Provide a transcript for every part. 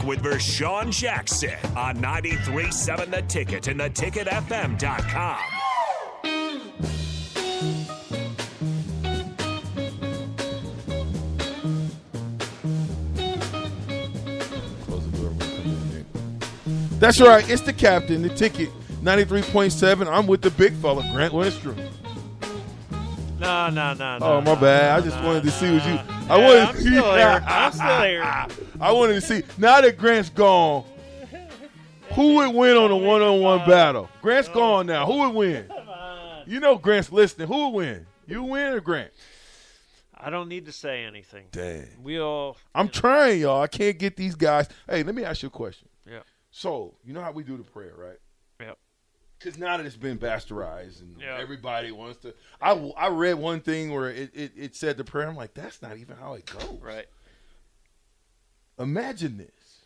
Back with Vershawn Jackson on 93.7 The Ticket and theticketfm.com. That's right. It's the captain, the ticket, 93.7. I'm with the big fella, Grant Lindstrom. No, no, no, no. Oh, my no, bad. I just no, wanted to see what you. I wanted I'm to still here. I'm still here. I wanted to see. Now that Grant's gone, who would win on a one on one battle? Grant's oh. gone now. Who would win? You know Grant's listening. Who would win? You win or Grant? I don't need to say anything. Dang. We all. I'm trying, y'all. I can't get these guys. Hey, let me ask you a question. Yeah. So, you know how we do the prayer, right? Yep. Because now that it's been bastardized and Yeah. everybody wants to. I, I read one thing where it, it, it said the prayer. I'm like, that's not even how it goes. Right. Imagine this.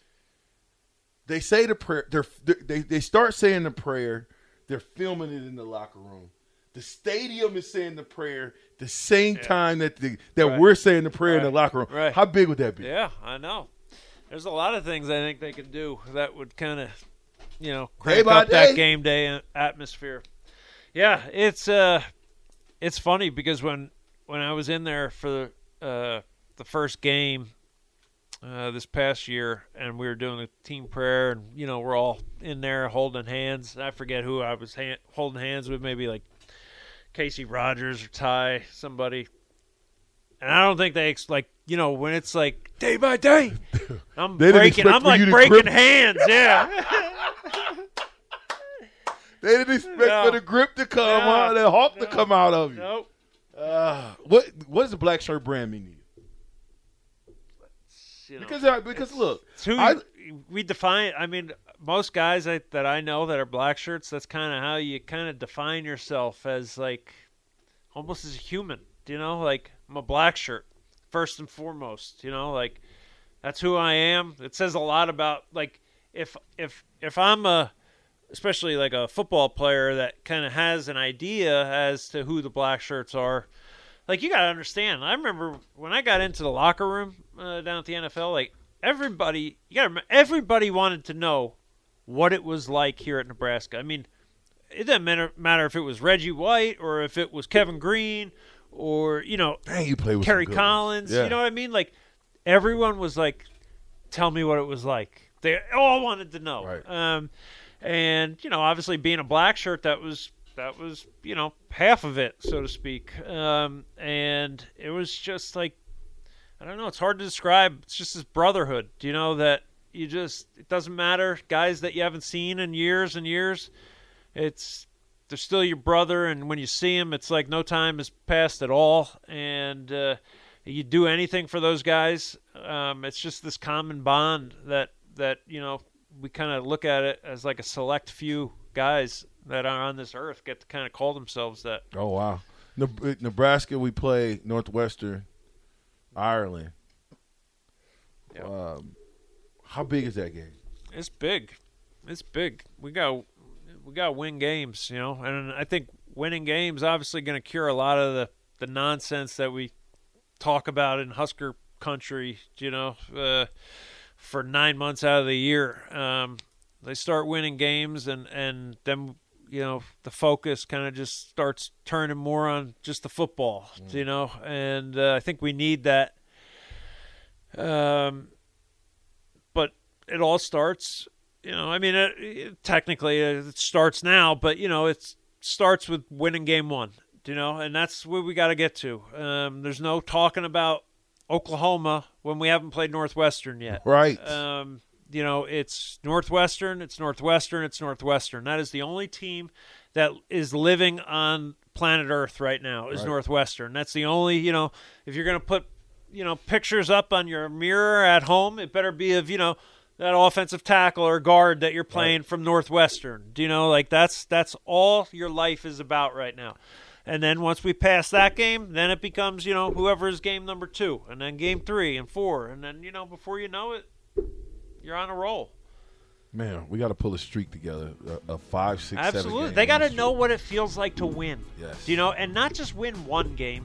They say the prayer. They're, they they start saying the prayer. They're filming it in the locker room. The stadium is saying the prayer the same time that the, that Right. we're saying the prayer in the locker room. Right. How big would that be? Yeah, I know. There's a lot of things I think they could do that would kind of, you know, Day crank up that game day atmosphere. Yeah, it's uh, it's funny because when when I was in there for uh, the first game uh, this past year, and we were doing the team prayer, and you know we're all in there holding hands. I forget who I was hand, holding hands with, maybe like Casey Rogers or Ty, somebody. And I don't think they ex- like you know when it's like day by day. I'm breaking. I'm like breaking grip- hands. Yeah. They didn't expect No. for the grip to come No. out, the hawk to come out of you. nope. Uh, what what does the black shirt brand mean to you? You know, Because uh, because look, who I- we define. I mean, most guys I, that I know that are black shirts. That's kind of how you kind of define yourself as like almost as a human. You know, like I'm a black shirt first and foremost. You know, like that's who I am. It says a lot about like if if if I'm a especially like a football player that kind of has an idea as to who the black shirts are. Like you got to understand. I remember when I got into the locker room uh, down at the NFL. Like everybody, you got everybody wanted to know what it was like here at Nebraska. I mean, it doesn't matter, matter if it was Reggie White or if it was Kevin Greene or you know dang, you play with Kerry some good ones. Collins. Yeah. You know what I mean? Like everyone was like, "Tell me what it was like." They all wanted to know. Right. Um, and you know, obviously, being a black shirt, that was that was you know half of it, so to speak. Um, and it was just like I don't know. It's hard to describe. It's just this brotherhood. You know that you just it doesn't matter guys that you haven't seen in years and years. It's they're still your brother, and when you see them, it's like no time has passed at all. And uh, you do anything for those guys. Um, it's just this common bond that that you know we kind of look at it as like a select few guys that are on this earth get to kind of call themselves that. Oh wow, Ne- Nebraska. We play Northwestern, Ireland. Yeah. Um, how big is that game? It's big. It's big. We got we got to win games, you know, and I think winning games obviously going to cure a lot of the the nonsense that we talk about in Husker country, you know, uh, for nine months out of the year. Um, they start winning games, and and then you know the focus kind of just starts turning more on just the football, you know, and uh, I think we need that. Um, but it all starts you know i mean it, it, technically it starts now but you know it starts with winning game one you know and that's where we got to get to um, there's no talking about oklahoma when we haven't played northwestern yet Right. um, you know it's northwestern it's northwestern it's northwestern that is the only team that is living on planet earth right now is Right. northwestern that's the only you know if you're going to put you know pictures up on your mirror at home it better be of you know that offensive tackle or guard that you're playing right. from Northwestern. Do you know like that's that's all your life is about right now. And then once we pass that game, then it becomes, you know, whoever is game number 2 and then game 3 and 4 and then, you know, before you know it, you're on a roll. Man, we got to pull a streak together. A, a five, six, Absolutely. They got to know what it feels like to win. Yes. You know, and not just win one game,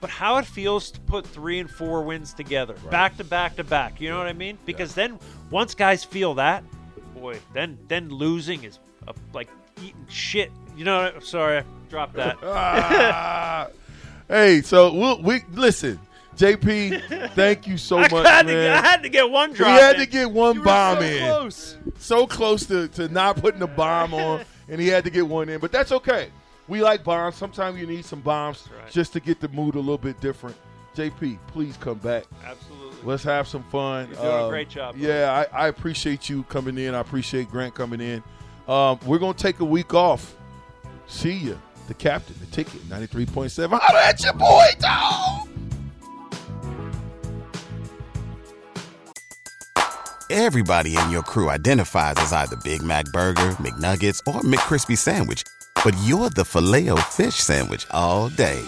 but how it feels to put three and four wins together, right. back to back to back. You know what I mean? Because yeah. then once guys feel that, boy, then then losing is a, like eating shit. You know? What, sorry, I dropped that. ah, hey, so we'll, we listen. JP, thank you so much, had man. To, I had to get one drop. We had in. to get one you bomb so in. Close. So close to, to not putting the bomb on, and he had to get one in. But that's okay. We like bombs. Sometimes you need some bombs right. just to get the mood a little bit different. JP, please come back. Absolutely. Let's have some fun. You're doing um, a great job. Yeah, I, I, appreciate you coming in. I appreciate Grant coming in. Um, we're going to take a week off. See you. The captain, the ticket, 93.7. Holla at your boy, dog. Everybody in your crew identifies as either Big Mac Burger, McNuggets, or McCrispy Sandwich. But you're the filet fish Sandwich all day.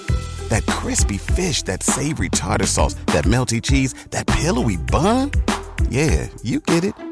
That crispy fish, that savory tartar sauce, that melty cheese, that pillowy bun. Yeah, you get it.